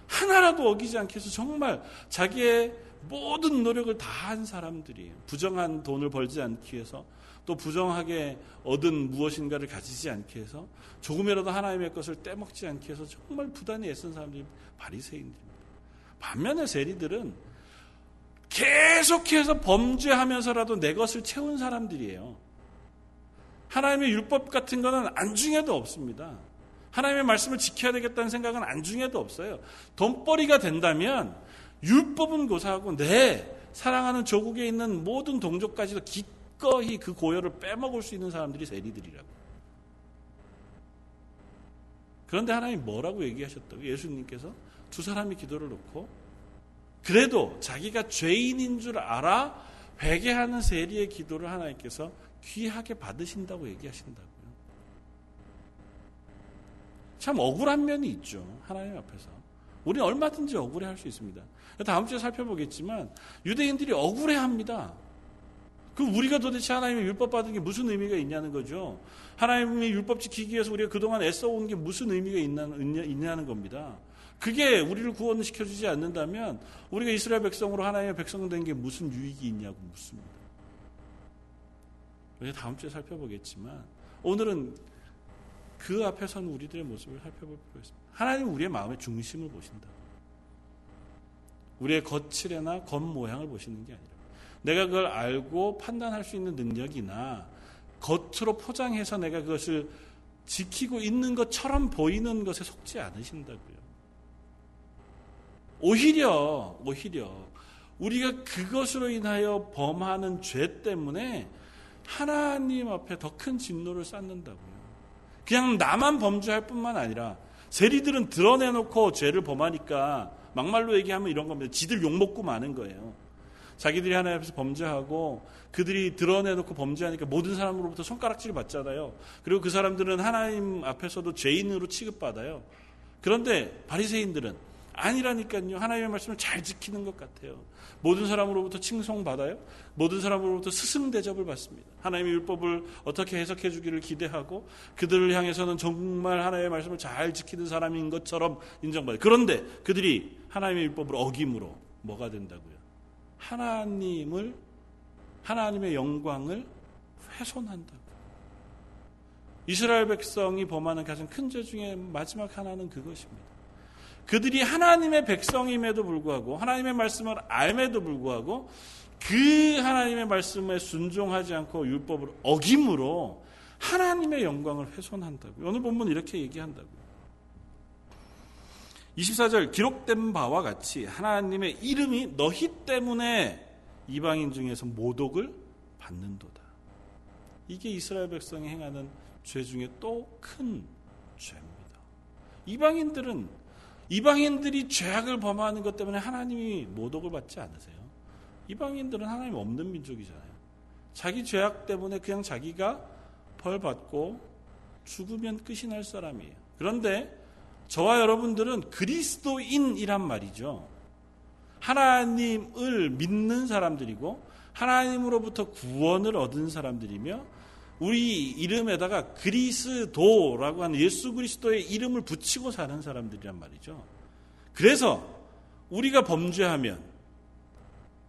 하나라도 어기지 않게 해서 정말 자기의 모든 노력을 다 한 사람들이에요. 부정한 돈을 벌지 않기 위해서 또 부정하게 얻은 무엇인가를 가지지 않게 해서 조금이라도 하나님의 것을 떼먹지 않게 해서 정말 부단히 애쓴 사람들이 바리새인들입니다. 반면에 세리들은 계속해서 범죄하면서라도 내 것을 채운 사람들이에요. 하나님의 율법 같은 거는 안중에도 없습니다. 하나님의 말씀을 지켜야 되겠다는 생각은 안중에도 없어요. 돈벌이가 된다면 율법은 고사하고 내 사랑하는 조국에 있는 모든 동족까지도 기 꺼이 그 고열을 빼먹을 수 있는 사람들이 세리들이라고. 그런데 하나님 뭐라고 얘기하셨다고? 예수님께서 두 사람이 기도를 놓고 그래도 자기가 죄인인 줄 알아 회개하는 세리의 기도를 하나님께서 귀하게 받으신다고 얘기하신다고요. 참 억울한 면이 있죠. 하나님 앞에서. 우리는 얼마든지 억울해 할 수 있습니다. 다음 주에 살펴보겠지만 유대인들이 억울해 합니다. 그럼 우리가 도대체 하나님의 율법 받은 게 무슨 의미가 있냐는 거죠. 하나님의 율법 지키기 위해서 우리가 그동안 애써온 게 무슨 의미가 있냐, 는 겁니다. 그게 우리를 구원시켜주지 않는다면 우리가 이스라엘 백성으로 하나님의 백성 된 게 무슨 유익이 있냐고 묻습니다. 다음 주에 살펴보겠지만 오늘은 그 앞에 선 우리들의 모습을 살펴볼 필요가 있습니다. 하나님 우리의 마음의 중심을 보신다. 우리의 거칠에나 겉모양을 보시는 게 아니라 내가 그걸 알고 판단할 수 있는 능력이나 겉으로 포장해서 내가 그것을 지키고 있는 것처럼 보이는 것에 속지 않으신다고요. 오히려, 오히려, 우리가 그것으로 인하여 범하는 죄 때문에 하나님 앞에 더 큰 진노를 쌓는다고요. 그냥 나만 범죄할 뿐만 아니라 세리들은 드러내놓고 죄를 범하니까 막말로 얘기하면 이런 겁니다. 지들 욕먹고 마는 거예요. 자기들이 하나님 앞에서 범죄하고 그들이 드러내놓고 범죄하니까 모든 사람으로부터 손가락질을 받잖아요. 그리고 그 사람들은 하나님 앞에서도 죄인으로 취급받아요. 그런데 바리새인들은 아니라니까요. 하나님의 말씀을 잘 지키는 것 같아요. 모든 사람으로부터 칭송받아요. 모든 사람으로부터 스승 대접을 받습니다. 하나님의 율법을 어떻게 해석해 주기를 기대하고 그들을 향해서는 정말 하나님의 말씀을 잘 지키는 사람인 것처럼 인정받아요. 그런데 그들이 하나님의 율법을 어김으로 뭐가 된다고요? 하나님을 하나님의 영광을 훼손한다고. 이스라엘 백성이 범하는 가장 큰 죄 중에 마지막 하나는 그것입니다. 그들이 하나님의 백성임에도 불구하고 하나님의 말씀을 알매도 불구하고 그 하나님의 말씀에 순종하지 않고 율법을 어김으로 하나님의 영광을 훼손한다고. 오늘 본문 이렇게 얘기한다고. 24절 기록된 바와 같이 하나님의 이름이 너희 때문에 이방인 중에서 모독을 받는도다. 이게 이스라엘 백성이 행하는 죄 중에 또 큰 죄입니다. 이방인들은 이방인들이 죄악을 범하는 것 때문에 하나님이 모독을 받지 않으세요. 이방인들은 하나님 없는 민족이잖아요. 자기 죄악 때문에 그냥 자기가 벌 받고 죽으면 끝이 날 사람이에요. 그런데 저와 여러분들은 그리스도인이란 말이죠. 하나님을 믿는 사람들이고 하나님으로부터 구원을 얻은 사람들이며 우리 이름에다가 그리스도라고 하는 예수 그리스도의 이름을 붙이고 사는 사람들이란 말이죠. 그래서 우리가 범죄하면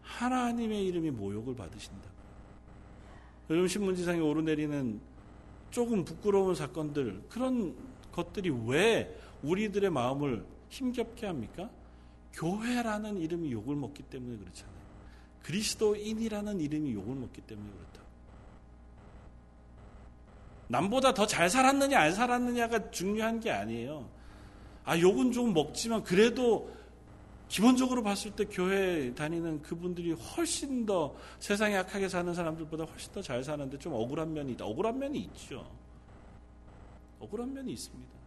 하나님의 이름이 모욕을 받으신다. 요즘 신문지상에 오르내리는 조금 부끄러운 사건들 그런 것들이 왜 우리들의 마음을 힘겹게 합니까? 교회라는 이름이 욕을 먹기 때문에 그렇잖아요. 그리스도인이라는 이름이 욕을 먹기 때문에 그렇다. 남보다 더 잘 살았느냐 안 살았느냐가 중요한 게 아니에요. 아 욕은 좀 먹지만 그래도 기본적으로 봤을 때 교회 다니는 그분들이 훨씬 더 세상에 악하게 사는 사람들보다 훨씬 더 잘 사는데 좀 억울한 면이 있다. 억울한 면이 있죠. 억울한 면이 있습니다.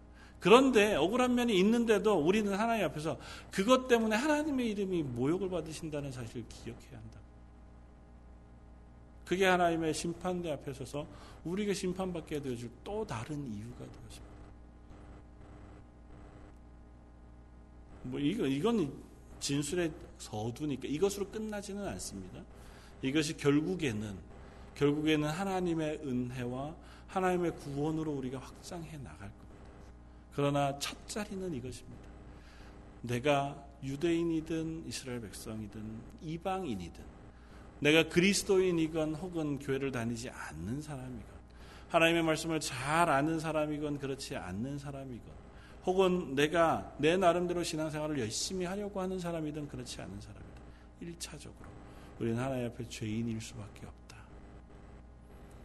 그런데 억울한 면이 있는데도 우리는 하나님 앞에서 그것 때문에 하나님의 이름이 모욕을 받으신다는 사실을 기억해야 한다. 그게 하나님의 심판대 앞에 서서 우리가 심판받게 되어줄 또 다른 이유가 되었습니다. 뭐 이거 이건 진술의 서두니까 이것으로 끝나지는 않습니다. 이것이 결국에는 결국에는 하나님의 은혜와 하나님의 구원으로 우리가 확장해 나갈. 그러나 첫 자리는 이것입니다. 내가 유대인이든 이스라엘 백성이든 이방인이든 내가 그리스도인이건 혹은 교회를 다니지 않는 사람이건 하나님의 말씀을 잘 아는 사람이건 그렇지 않는 사람이건 혹은 내가 내 나름대로 신앙생활을 열심히 하려고 하는 사람이든 그렇지 않은 사람이든 1차적으로 우리는 하나님 앞에 죄인일 수밖에 없다.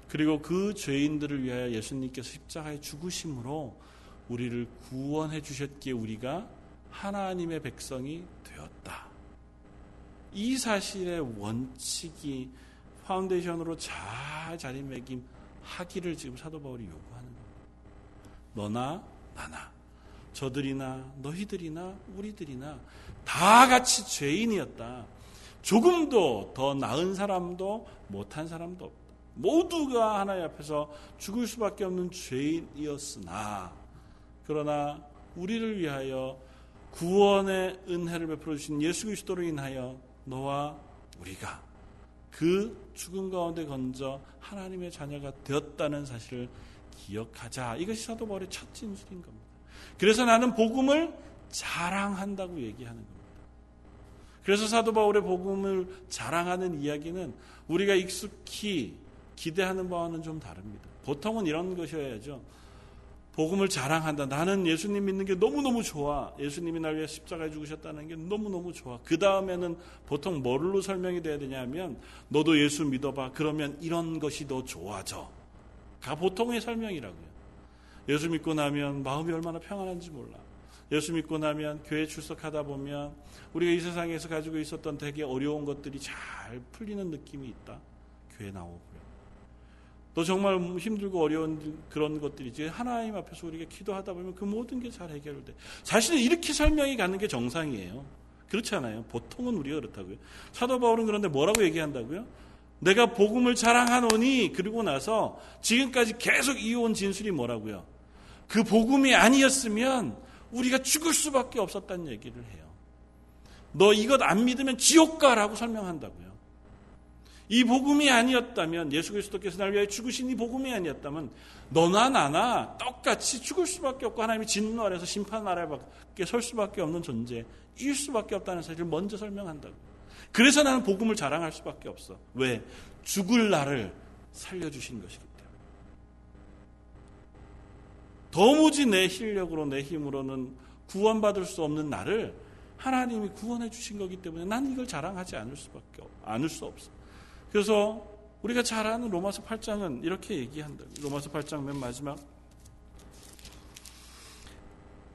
그리고 그 죄인들을 위하여 예수님께서 십자가에 죽으심으로 우리를 구원해 주셨기에 우리가 하나님의 백성이 되었다. 이 사실의 원칙이 foundation으로 잘 자리매김 하기를 지금 사도 바울이 요구하는 겁니다. 너나 나나 저들이나 너희들이나 우리들이나 다 같이 죄인이었다. 조금도 더 나은 사람도 못한 사람도 없다. 모두가 하나님 앞에서 죽을 수밖에 없는 죄인이었으나 그러나 우리를 위하여 구원의 은혜를 베풀어 주신 예수 그리스도로 인하여 너와 우리가 그 죽음 가운데 건져 하나님의 자녀가 되었다는 사실을 기억하자. 이것이 사도 바울의 첫 진술인 겁니다. 그래서 나는 복음을 자랑한다고 얘기하는 겁니다. 그래서 사도 바울의 복음을 자랑하는 이야기는 우리가 익숙히 기대하는 바와는 좀 다릅니다. 보통은 이런 것이어야죠. 복음을 자랑한다. 나는 예수님 믿는 게 너무너무 좋아. 예수님이 날 위해 십자가에 죽으셨다는 게 너무너무 좋아. 그 다음에는 보통 뭘로 설명이 돼야 되냐면 너도 예수 믿어봐. 그러면 이런 것이 더 좋아져. 가 보통의 설명이라고요. 예수 믿고 나면 마음이 얼마나 평안한지 몰라. 예수 믿고 나면 교회 출석하다 보면 우리가 이 세상에서 가지고 있었던 되게 어려운 것들이 잘 풀리는 느낌이 있다. 교회 나오고요. 또 정말 힘들고 어려운 그런 것들이지 하나님 앞에서 우리가 기도하다 보면 그 모든 게 잘 해결돼. 사실은 이렇게 설명이 가는 게 정상이에요. 그렇지 않아요? 보통은 우리가 그렇다고요. 사도 바울은 그런데 뭐라고 얘기한다고요? 내가 복음을 자랑하노니 그리고 나서 지금까지 계속 이어온 진술이 뭐라고요? 그 복음이 아니었으면 우리가 죽을 수밖에 없었다는 얘기를 해요. 너 이것 안 믿으면 지옥 가라고 설명한다고요. 이 복음이 아니었다면 예수 그리스도께서 날 위하여 죽으신 이 복음이 아니었다면 너나 나나 똑같이 죽을 수밖에 없고 하나님이 진노 아래서 심판 나라에 밖에 설 수밖에 없는 존재일 수밖에 없다는 사실을 먼저 설명한다고. 그래서 나는 복음을 자랑할 수밖에 없어. 왜? 죽을 나를 살려주신 것이기 때문에. 도무지 내 실력으로 내 힘으로는 구원받을 수 없는 나를 하나님이 구원해 주신 거기 때문에 난 이걸 자랑하지 않을 수밖에 없, 않을 수 없어. 그래서 우리가 잘 아는 로마서 8장은 이렇게 얘기한다. 로마서 8장 맨 마지막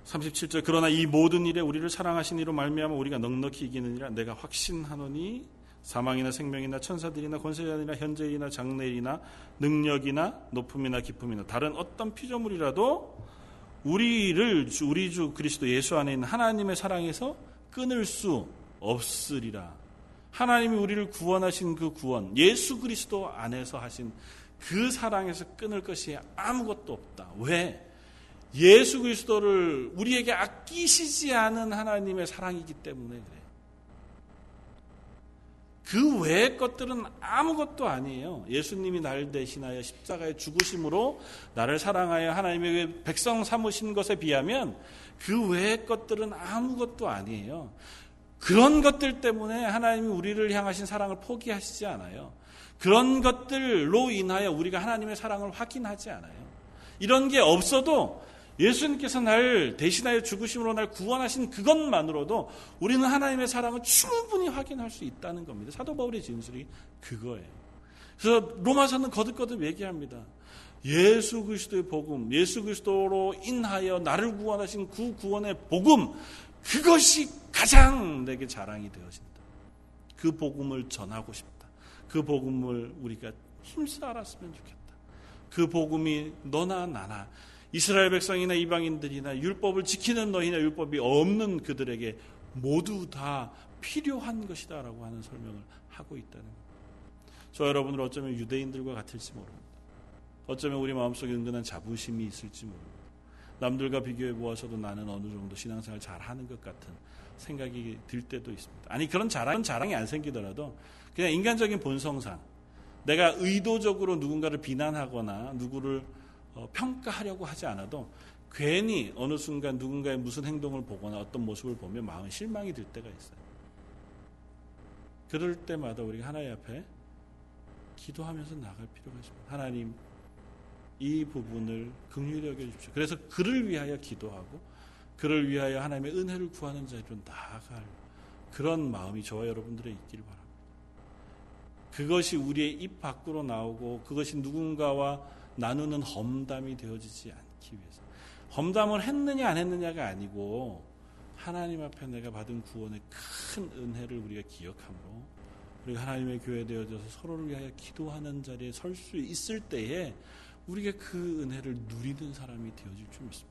37절 그러나 이 모든 일에 우리를 사랑하신 이로 말미암아 우리가 넉넉히 이기느니라 내가 확신하노니 사망이나 생명이나 천사들이나 권세자들이나 현재이나 장래이나 능력이나 높음이나 기쁨이나 다른 어떤 피조물이라도 우리를 우리 주 그리스도 예수 안에 있는 하나님의 사랑에서 끊을 수 없으리라. 하나님이 우리를 구원하신 그 구원, 예수 그리스도 안에서 하신 그 사랑에서 끊을 것이 아무것도 없다. 왜? 예수 그리스도를 우리에게 아끼시지 않은 하나님의 사랑이기 때문에 그래요. 그 외의 것들은 아무것도 아니에요. 예수님이 나를 대신하여 십자가에 죽으심으로 나를 사랑하여 하나님의 백성 삼으신 것에 비하면 그 외의 것들은 아무것도 아니에요. 그런 것들 때문에 하나님이 우리를 향하신 사랑을 포기하시지 않아요. 그런 것들로 인하여 우리가 하나님의 사랑을 확인하지 않아요. 이런 게 없어도 예수님께서 날 대신하여 죽으심으로 날 구원하신 그것만으로도 우리는 하나님의 사랑을 충분히 확인할 수 있다는 겁니다. 사도 바울의 진술이 그거예요. 그래서 로마서는 거듭거듭 얘기합니다. 예수 그리스도의 복음, 예수 그리스도로 인하여 나를 구원하신 그 구원의 복음, 그것이 가장 내게 자랑이 되어진다. 그 복음을 전하고 싶다. 그 복음을 우리가 힘써 알았으면 좋겠다. 그 복음이 너나 나나 이스라엘 백성이나 이방인들이나 율법을 지키는 너희나 율법이 없는 그들에게 모두 다 필요한 것이다라고 하는 설명을 하고 있다는 겁니다. 저 여러분들 어쩌면 유대인들과 같을지 모릅니다. 어쩌면 우리 마음속에 은근한 자부심이 있을지 모릅니다. 남들과 비교해 보아서도 나는 어느 정도 신앙생활 잘 하는 것 같은 생각이 들 때도 있습니다. 아니 그런 자랑 자랑이 안 생기더라도 그냥 인간적인 본성상 내가 의도적으로 누군가를 비난하거나 누구를 어, 평가하려고 하지 않아도 괜히 어느 순간 누군가의 무슨 행동을 보거나 어떤 모습을 보면 마음 실망이 들 때가 있어요. 그럴 때마다 우리가 하나님 앞에 기도하면서 나갈 필요가 있습니다. 하나님 이 부분을 긍휼히 여겨 주십시오. 그래서 그를 위하여 기도하고 그를 위하여 하나님의 은혜를 구하는 자리로 나아갈 그런 마음이 저와 여러분들의 있기를 바랍니다. 그것이 우리의 입 밖으로 나오고 그것이 누군가와 나누는 험담이 되어지지 않기 위해서 험담을 했느냐 안 했느냐가 아니고 하나님 앞에 내가 받은 구원의 큰 은혜를 우리가 기억함으로 우리가 하나님의 교회 되어져서 서로를 위하여 기도하는 자리에 설 수 있을 때에 우리가 그 은혜를 누리는 사람이 되어질 줄 믿습니다.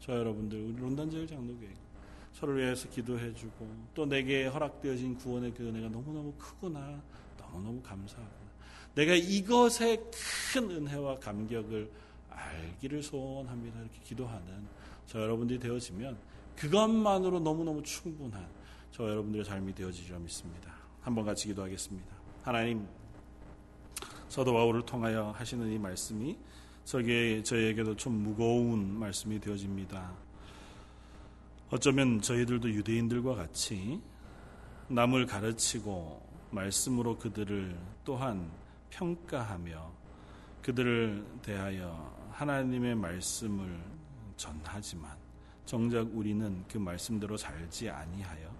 저 여러분들 우리 론단제일 장로교회 서로를 위해서 기도해주고 또 내게 허락되어진 구원의 그 은혜가 너무너무 크구나 너무너무 감사하구나 내가 이것의 큰 은혜와 감격을 알기를 소원합니다. 이렇게 기도하는 저 여러분들이 되어지면 그것만으로 너무너무 충분한 저 여러분들의 삶이 되어지리라 믿습니다. 한번 같이 기도하겠습니다. 하나님 서도 바울을 통하여 하시는 이 말씀이 저게 저에게도 좀 무거운 말씀이 되어집니다. 어쩌면 저희들도 유대인들과 같이 남을 가르치고 말씀으로 그들을 또한 평가하며 그들을 대하여 하나님의 말씀을 전하지만 정작 우리는 그 말씀대로 살지 아니하여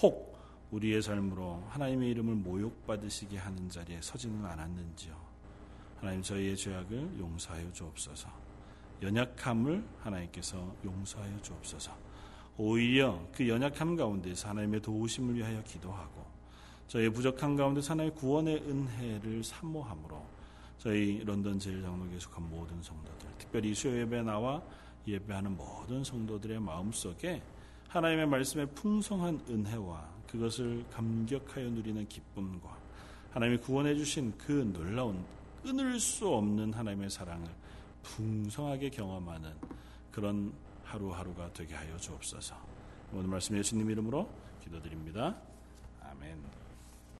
혹 우리의 삶으로 하나님의 이름을 모욕받으시게 하는 자리에 서지는 않았는지요. 하나님 저희의 죄악을 용서하여 주옵소서. 연약함을 하나님께서 용서하여 주옵소서. 오히려 그 연약함 가운데서 하나님의 도우심을 위하여 기도하고 저희 부족한 가운데서 하나님의 구원의 은혜를 사모함으로 저희 런던 제일장로교에 속한 모든 성도들 특별히 수요 예배 나와 예배하는 모든 성도들의 마음속에 하나님의 말씀의 풍성한 은혜와 그것을 감격하여 누리는 기쁨과 하나님이 구원해 주신 그 놀라운 끊을 수 없는 하나님의 사랑을 풍성하게 경험하는 그런 하루하루가 되게 하여 주옵소서. 오늘 말씀 예수님 이름으로 기도드립니다.